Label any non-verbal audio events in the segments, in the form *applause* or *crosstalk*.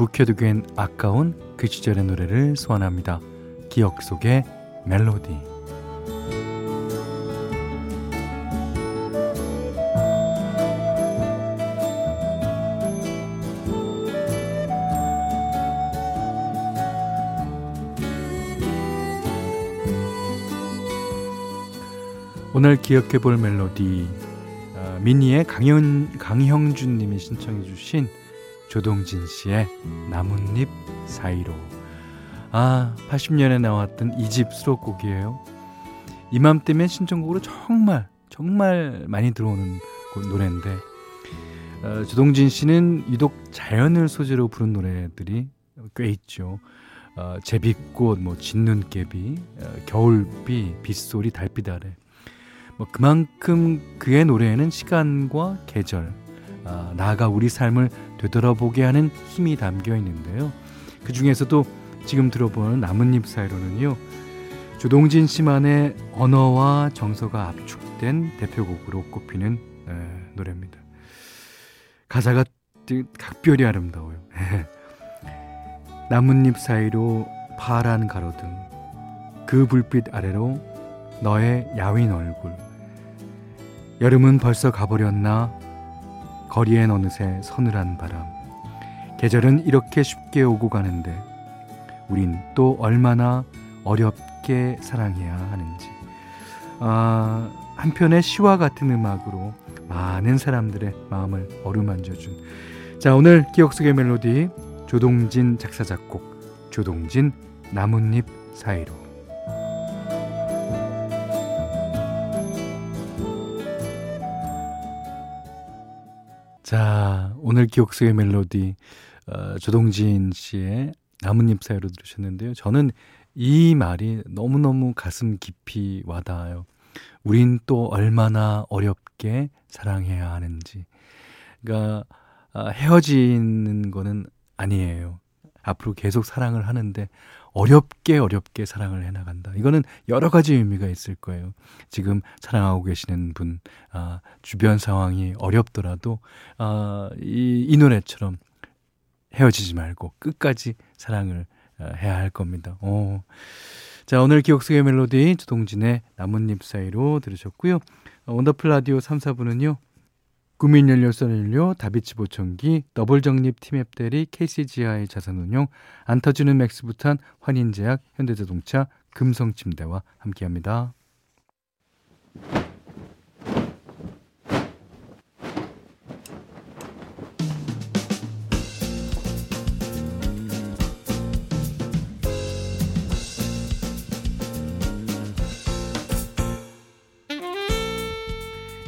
묵혀두기엔 아까운 그 시절의 노래를 소환합니다. 기억 속의 멜로디. 오늘 기억해 볼 멜로디 미니의 강현, 강형준 님이 신청해 주신 조동진 씨의 나뭇잎 사이로. 아 80년에 나왔던 이 집 수록곡이에요. 이맘때면 신청곡으로 정말 정말 많이 들어오는 노래인데 어, 조동진 씨는 유독 자연을 소재로 부른 노래들이 꽤 있죠. 어, 제비꽃, 뭐 진눈깨비, 어, 겨울비, 빗소리, 달빛 아래. 뭐 그만큼 그의 노래에는 시간과 계절, 아, 나아가 우리 삶을 되돌아보게 하는 힘이 담겨 있는데요. 그 중에서도 지금 들어보는 나뭇잎 사이로는요. 조동진 씨만의 언어와 정서가 압축된 대표곡으로 꼽히는 에, 노래입니다. 가사가 각별히 아름다워요. *laughs* 나뭇잎 사이로 파란 가로등, 그 불빛 아래로 너의 야윈 얼굴, 여름은 벌써 가버렸나? 거리엔 어느새 서늘한 바람. 계절은 이렇게 쉽게 오고 가는데 우린 또 얼마나 어렵게 사랑해야 하는지. 아, 한편의 시와 같은 음악으로 많은 사람들의 마음을 어루만져준. 자, 오늘 기억 속의 멜로디 조동진 작사 작곡 조동진 나뭇잎 사이로. 오늘 기억 속의 멜로디 어, 조동진 씨의 나뭇잎 사이로 들으셨는데요. 저는 이 말이 너무너무 가슴 깊이 와닿아요. 우린 또 얼마나 어렵게 사랑해야 하는지. 그러니까 아, 헤어지는 거는 아니에요. 앞으로 계속 사랑을 하는데 어렵게 어렵게 사랑을 해나간다. 이거는 여러 가지 의미가 있을 거예요. 지금 사랑하고 계시는 분, 아, 주변 상황이 어렵더라도, 아, 이, 이 노래처럼 헤어지지 말고 끝까지 사랑을 아, 해야 할 겁니다. 오. 자, 오늘 기억 속의 멜로디 주동진의 나뭇잎 사이로 들으셨고요. 원더풀 라디오 3, 4부는요. 국민연료 썬연료 다비치 보청기 더블 정립 티맵 대리 KCGI 자산운용 안 터지는 맥스부탄 환인제약 현대자동차 금성침대와 함께합니다.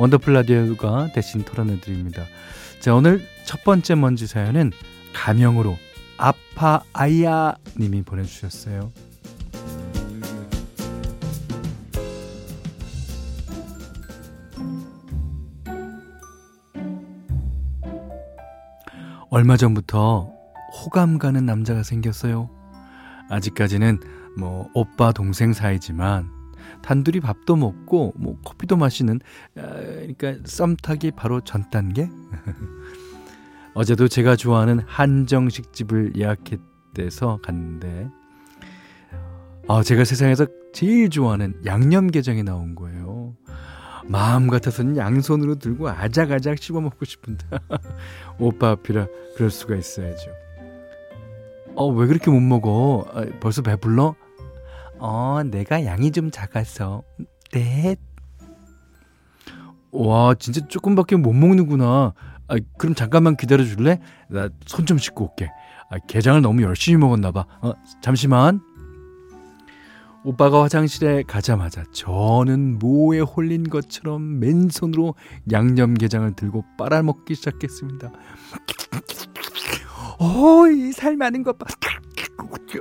원더풀 라디오가 대신 털어내드립니다. 자, 오늘 첫 번째 먼지 사연은 가명으로 아파 아야 님이 보내주셨어요. 얼마 전부터 호감 가는 남자가 생겼어요. 아직까지는 뭐 오빠 동생 사이지만 단둘이 밥도 먹고 뭐 커피도 마시는 아, 그러니까 썸 타기 바로 전 단계. *laughs* 어제도 제가 좋아하는 한정식 집을 예약했대서 갔는데 아, 제가 세상에서 제일 좋아하는 양념게장이 나온 거예요. 마음 같아서는 양손으로 들고 아작아작 씹어 먹고 싶은데 *laughs* 오빠 앞이라 그럴 수가 있어야죠. 어, 왜 그렇게 못 먹어? 아, 벌써 배불러? 어, 내가 양이 좀 작아서. 네. 와, 진짜 조금밖에 못 먹는구나. 아, 그럼 잠깐만 기다려 줄래? 나 손 좀 씻고 올게. 아, 게장을 너무 열심히 먹었나 봐. 어, 잠시만. 오빠가 화장실에 가자마자 저는 모에 홀린 것처럼 맨손으로 양념게장을 들고 빨아먹기 시작했습니다. 어이, 살 많은 것 봐.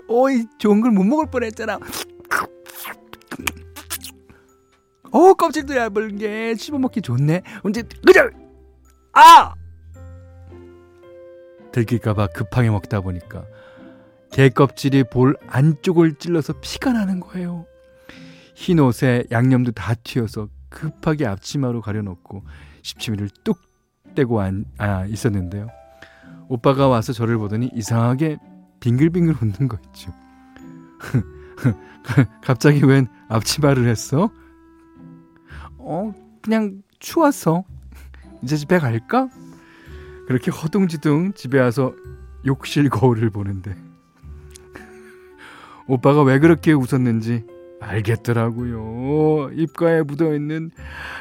어이, 좋은 걸 못 먹을 뻔했잖아. 어, 껍질도 얇은 게 씹어먹기 좋네. 언제, 그냥, 아! 들킬까봐 급하게 먹다 보니까 개 껍질이 볼 안쪽을 찔러서 피가 나는 거예요. 흰 옷에 양념도 다 튀어서 급하게 앞치마로 가려놓고 십치미를 뚝 떼고 안, 아, 있었는데요. 오빠가 와서 저를 보더니 이상하게 빙글빙글 웃는 거 있죠. *laughs* 갑자기 웬 앞치마를 했어? 어, 그냥 추웠어. 이제 집에 갈까? 그렇게 허둥지둥 집에 와서 욕실 거울을 보는데 *laughs* 오빠가 왜 그렇게 웃었는지 알겠더라고요. 입가에 묻어있는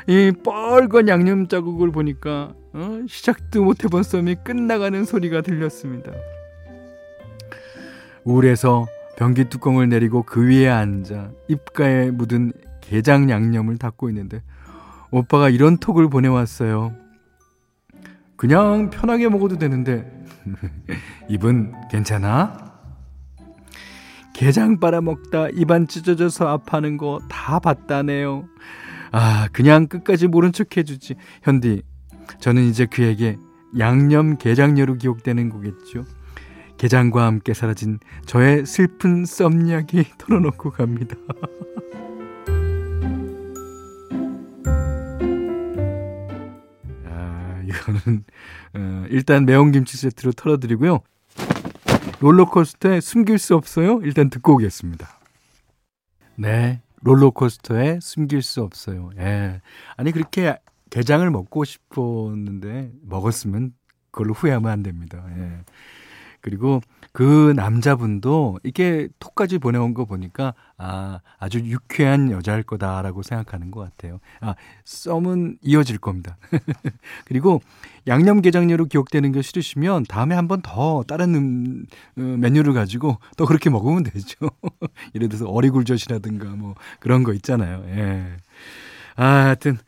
이 빨간 양념 자국을 보니까 어? 시작도 못 해본 썸이 끝나가는 소리가 들렸습니다. 우울해서 변기 뚜껑을 내리고 그 위에 앉아 입가에 묻은 게장 양념을 닦고 있는데 오빠가 이런 톡을 보내왔어요. 그냥 편하게 먹어도 되는데 *laughs* 입은 괜찮아? 게장 빨아먹다 입안 찢어져서 아파하는 거 다 봤다네요. 아, 그냥 끝까지 모른 척 해주지. 현디, 저는 이제 그에게 양념 게장녀로 기억되는 거겠죠. 게장과 함께 사라진 저의 슬픈 썸 이야기 *laughs* 털어놓고 갑니다. 아, 이거는 어, 일단 매운 김치 세트로 털어드리고요. 롤러코스터에 숨길 수 없어요. 일단 듣고 오겠습니다. 네, 롤러코스터에 숨길 수 없어요. 예. 아니 그렇게 게장을 먹고 싶었는데 먹었으면 그걸로 후회하면 안 됩니다. 예. 그리고 그 남자분도 이게 톡까지 보내온 거 보니까 아 아주 유쾌한 여자일 거다라고 생각하는 것 같아요. 아 썸은 이어질 겁니다. *laughs* 그리고 양념게장류로 기억되는 게 싫으시면 다음에 한 번 더 다른 음, 어, 메뉴를 가지고 또 그렇게 먹으면 되죠. *laughs* 예를 들어서 어리굴젓이라든가 뭐 그런 거 있잖아요. 예. 아, 하여튼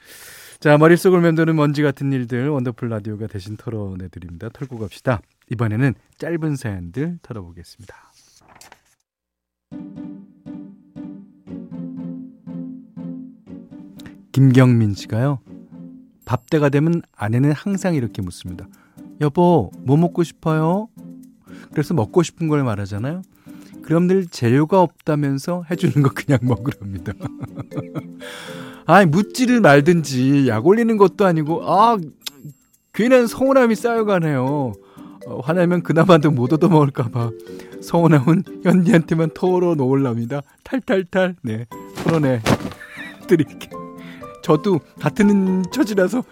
자, 머릿속을 맴도는 먼지 같은 일들 원더풀 라디오가 대신 털어내 드립니다. 털고 갑시다. 이번에는 짧은 사연들 털어보겠습니다. 김경민 씨가요. 밥 때가 되면 아내는 항상 이렇게 묻습니다. 여보, 뭐 먹고 싶어요? 그래서 먹고 싶은 걸 말하잖아요. 그럼 늘 재료가 없다면서 해주는 거 그냥 먹으랍니다. *laughs* 아니 묻지를 말든지 약 올리는 것도 아니고 아 괜한 서운함이 쌓여가네요. 어, 화내면 그나마도 못 얻어 먹을까봐 서운함은 현디한테만 털어 놓을랍니다. 탈탈탈 네 털어내 드릴게. 저도 같은 처지라서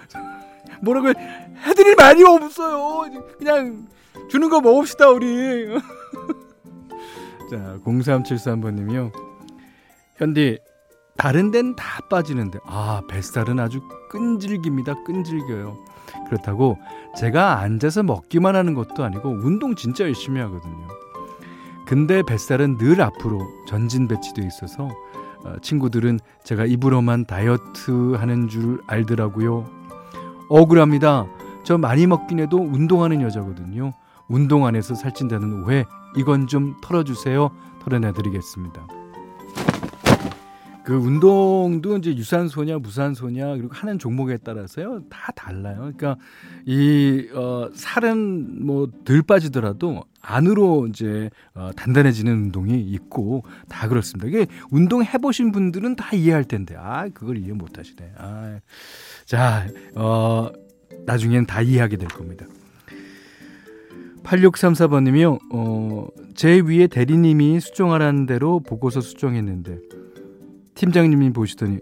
뭐라고 해드릴 말이 없어요. 그냥 주는 거 먹읍시다 우리. *laughs* 자 0373번님이요. 현디 다른 데는 다 빠지는데 아 뱃살은 아주 끈질깁니다 끈질겨요 그렇다고 제가 앉아서 먹기만 하는 것도 아니고 운동 진짜 열심히 하거든요. 근데 뱃살은 늘 앞으로 전진 배치돼 있어서 어, 친구들은 제가 입으로만 다이어트 하는 줄 알더라고요. 억울합니다. 저 많이 먹긴 해도 운동하는 여자거든요. 운동 안 해서 살찐다는 오해 이건 좀 털어주세요. 털어내드리겠습니다 그 운동도 이제 유산소냐 무산소냐 그리고 하는 종목에 따라서요 다 달라요. 그러니까 이 어, 살은 뭐 덜 빠지더라도 안으로 이제 어, 단단해지는 운동이 있고 다 그렇습니다. 이게 운동 해보신 분들은 다 이해할 텐데 아 그걸 이해 못하시네. 아, 자 어, 나중엔 다 이해하게 될 겁니다. 8634번님이요. 어, 제 위에 대리님이 수정하라는 대로 보고서 수정했는데 팀장님이 보시더니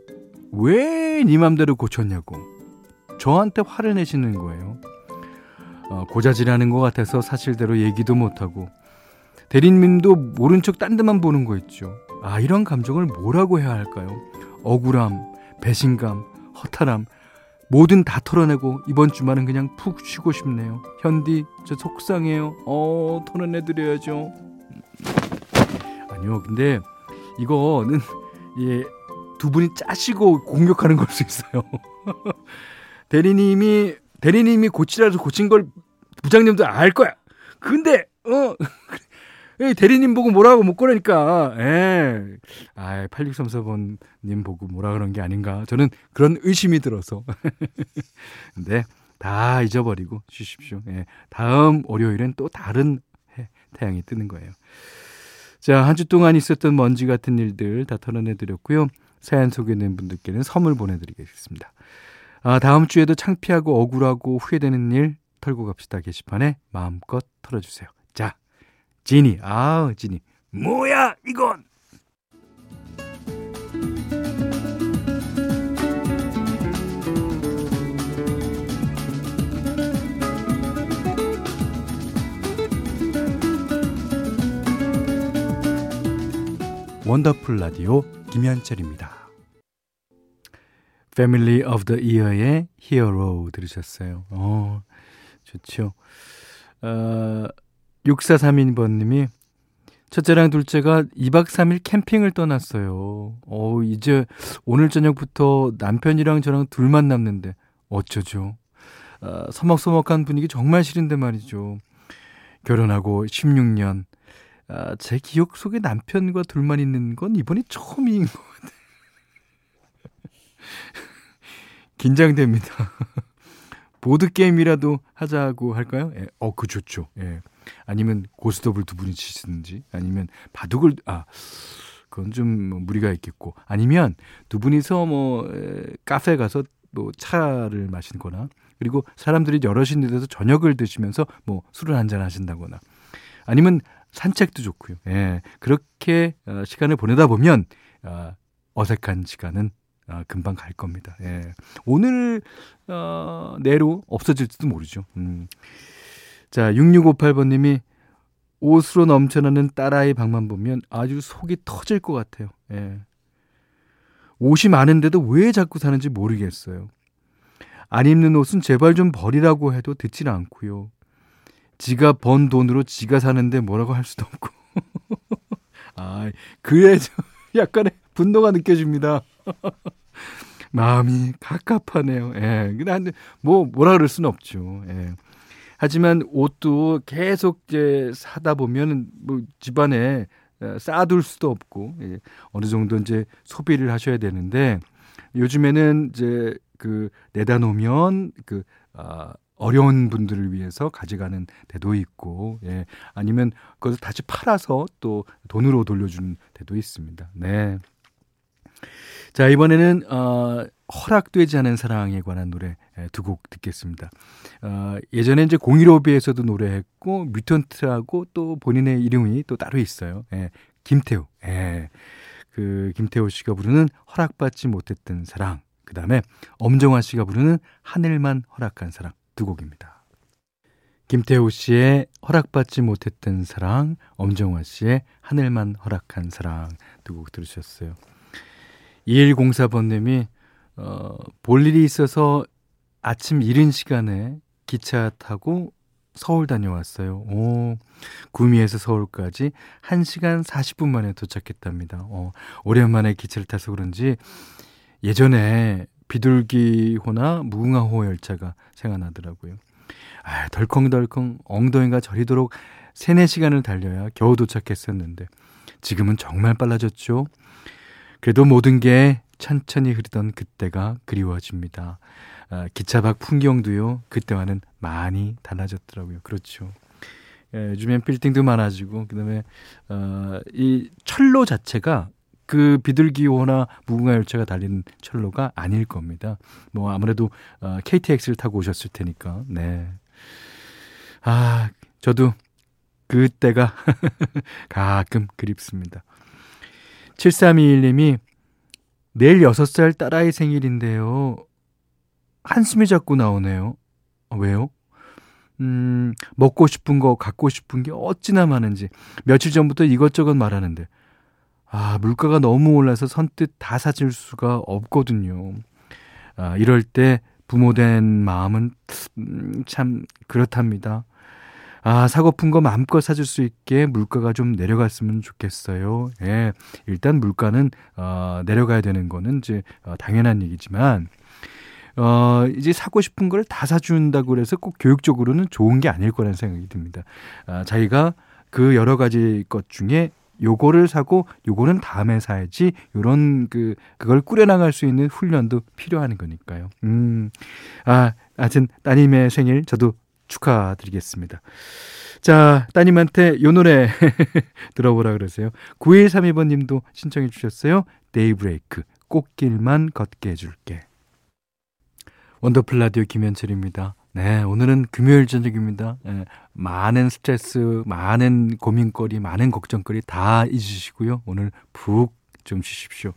왜 네 맘대로 고쳤냐고 저한테 화를 내시는 거예요. 어, 고자질하는 것 같아서 사실대로 얘기도 못하고 대리님도 모른 척 딴 데만 보는 거 있죠. 아, 이런 감정을 뭐라고 해야 할까요? 억울함, 배신감, 허탈함, 뭐든 다 털어내고 이번 주말은 그냥 푹 쉬고 싶네요. 현디, 저 속상해요. 어, 털어내드려야죠. 아니요, 근데 이거는 예, 두 분이 짜시고 공격하는 걸 수 있어요. *laughs* 대리님이 대리님이 고치라서 고친 걸 부장님도 알 거야. 근데 어 *laughs* 대리님 보고 뭐라고 못 그러니까. 예. 아, 8634번 님 보고 뭐라 그런 게 아닌가. 저는 그런 의심이 들어서. 근데 *laughs* 다 잊어버리고 쉬십시오. 예. 다음 월요일엔 또 다른 해, 태양이 뜨는 거예요. 자, 한 주 동안 있었던 먼지 같은 일들 다 털어내 드렸고요. 사연 소개된 분들께는 선물 보내드리겠습니다. 아, 다음 주에도 창피하고 억울하고 후회되는 일 털고 갑시다 게시판에 마음껏 털어주세요. 자, 지니, 아, 지니. 뭐야, 이건! 원더풀 라디오 김현철입니다. Family of the Year의 Hero 들으셨어요. 어, 좋죠. 어, 6432번님이 첫째랑 둘째가 2박 3일 캠핑을 떠났어요. 어, 이제 오늘 저녁부터 남편이랑 저랑 둘만 남는데 어쩌죠? 어, 서먹서먹한 분위기 정말 싫은데 말이죠. 결혼하고 16년. 아, 제 기억 속에 남편과 둘만 있는 건 이번이 처음인 것 같아요. *laughs* 긴장됩니다. *laughs* 보드게임이라도 하자고 할까요? 예, 어, 그 좋죠. 예. 아니면 고스톱을 두 분이 치시든지 아니면 바둑을 아 그건 좀뭐 무리가 있겠고 아니면 두 분이서 뭐 에, 카페 가서 뭐 차를 마시거나 그리고 사람들이 여럿인 데서 저녁을 드시면서 뭐 술을 한잔 하신다거나 아니면 산책도 좋고요. 예. 그렇게 어, 시간을 보내다 보면 어, 어색한 시간은 어, 금방 갈 겁니다. 예. 오늘 어, 내로 없어질지도 모르죠. 음. 자, 6658번님이 옷으로 넘쳐나는 딸아이 방만 보면 아주 속이 터질 것 같아요. 예. 옷이 많은데도 왜 자꾸 사는지 모르겠어요. 안 입는 옷은 제발 좀 버리라고 해도 듣질 않고요. 지가 번 돈으로 지가 사는데 뭐라고 할 수도 없고. *laughs* 아, 그래서 *laughs* 약간의 분노가 느껴집니다. *laughs* 마음이 갑갑하네요. 예. 근데 뭐 뭐라 그럴 수는 없죠. 예. 하지만 옷도 계속 이제 사다 보면 뭐 집안에 쌓아둘 수도 없고 예. 어느 정도 이제 소비를 하셔야 되는데 요즘에는 이제 그 내다 놓으면 그 아, 어려운 분들을 위해서 가져가는 데도 있고, 예. 아니면 그것을 다시 팔아서 또 돈으로 돌려주는 데도 있습니다. 네. 자, 이번에는, 어, 허락되지 않은 사랑에 관한 노래 예, 두곡 듣겠습니다. 어, 예전에 이제 015비에서도 노래했고, 뮤턴트하고 또 본인의 이름이 또 따로 있어요. 예, 김태우. 예. 그, 김태우 씨가 부르는 허락받지 못했던 사랑. 그 다음에 엄정화 씨가 부르는 하늘만 허락한 사랑. 두 곡입니다. 김태우 씨의 허락받지 못했던 사랑, 엄정화 씨의 하늘만 허락한 사랑 두 곡 들으셨어요. 2104번님이 어, 볼 일이 있어서 아침 이른 시간에 기차 타고 서울 다녀왔어요. 오, 구미에서 서울까지 1시간 40분 만에 도착했답니다. 어, 오랜만에 기차를 타서 그런지 예전에 비둘기호나 무궁화호 열차가 생각나더라고요. 아, 덜컹덜컹 엉덩이가 저리도록 3, 4시간을 달려야 겨우 도착했었는데 지금은 정말 빨라졌죠. 그래도 모든 게 천천히 흐르던 그때가 그리워집니다. 아, 기차 밖 풍경도요, 그때와는 많이 달라졌더라고요. 그렇죠. 예, 요즘엔 빌딩도 많아지고, 그 다음에, 어, 이 철로 자체가 그 비둘기호나 무궁화 열차가 달리는 철로가 아닐 겁니다. 뭐 아무래도 어, KTX를 타고 오셨을 테니까. 네. 아, 저도 그때가 *laughs* 가끔 그립습니다. 7321님이 내일 6살 딸아이 생일인데요. 한숨이 자꾸 나오네요. 아, 왜요? 음, 먹고 싶은 거, 갖고 싶은 게 어찌나 많은지. 며칠 전부터 이것저것 말하는데, 아, 물가가 너무 올라서 선뜻 다 사줄 수가 없거든요. 아, 이럴 때 부모된 마음은 음, 참 그렇답니다. 아, 사고픈 거 마음껏 사줄 수 있게 물가가 좀 내려갔으면 좋겠어요. 예. 일단 물가는, 어, 내려가야 되는 거는 이제, 어, 당연한 얘기지만, 어, 이제 사고 싶은 걸 다 사준다고 그래서 꼭 교육적으로는 좋은 게 아닐 거라는 생각이 듭니다. 아, 자기가 그 여러 가지 것 중에 요거를 사고 요거는 다음에 사야지 요런 그 그걸 꾸려나갈 수 있는 훈련도 필요한 거니까요. 음. 아, 하여튼 따님의 생일 저도 축하드리겠습니다. 자, 따님한테 요 노래 *laughs* 들어보라 그러세요. 9132번 님도 신청해 주셨어요. 데이브레이크 꽃길만 걷게 해줄게. 원더풀 라디오 김현철입니다. 네, 오늘은 금요일 저녁입니다. 네, 많은 스트레스, 많은 고민거리, 많은 걱정거리 다 잊으시고요. 오늘 푹 좀 쉬십시오.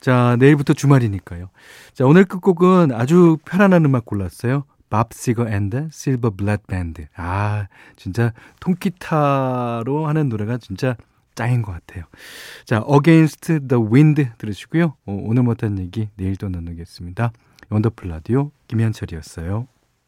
자, 내일부터 주말이니까요. 자, 오늘 끝곡은 아주 편안한 음악 골랐어요. Bob Seger and Silver Bullet Band. 아, 진짜 통기타로 하는 노래가 진짜 짱인 것 같아요. 자, Against the Wind 들으시고요. 어, 오늘 못한 얘기 내일 또 나누겠습니다. 원더풀 라디오 김현철이었어요.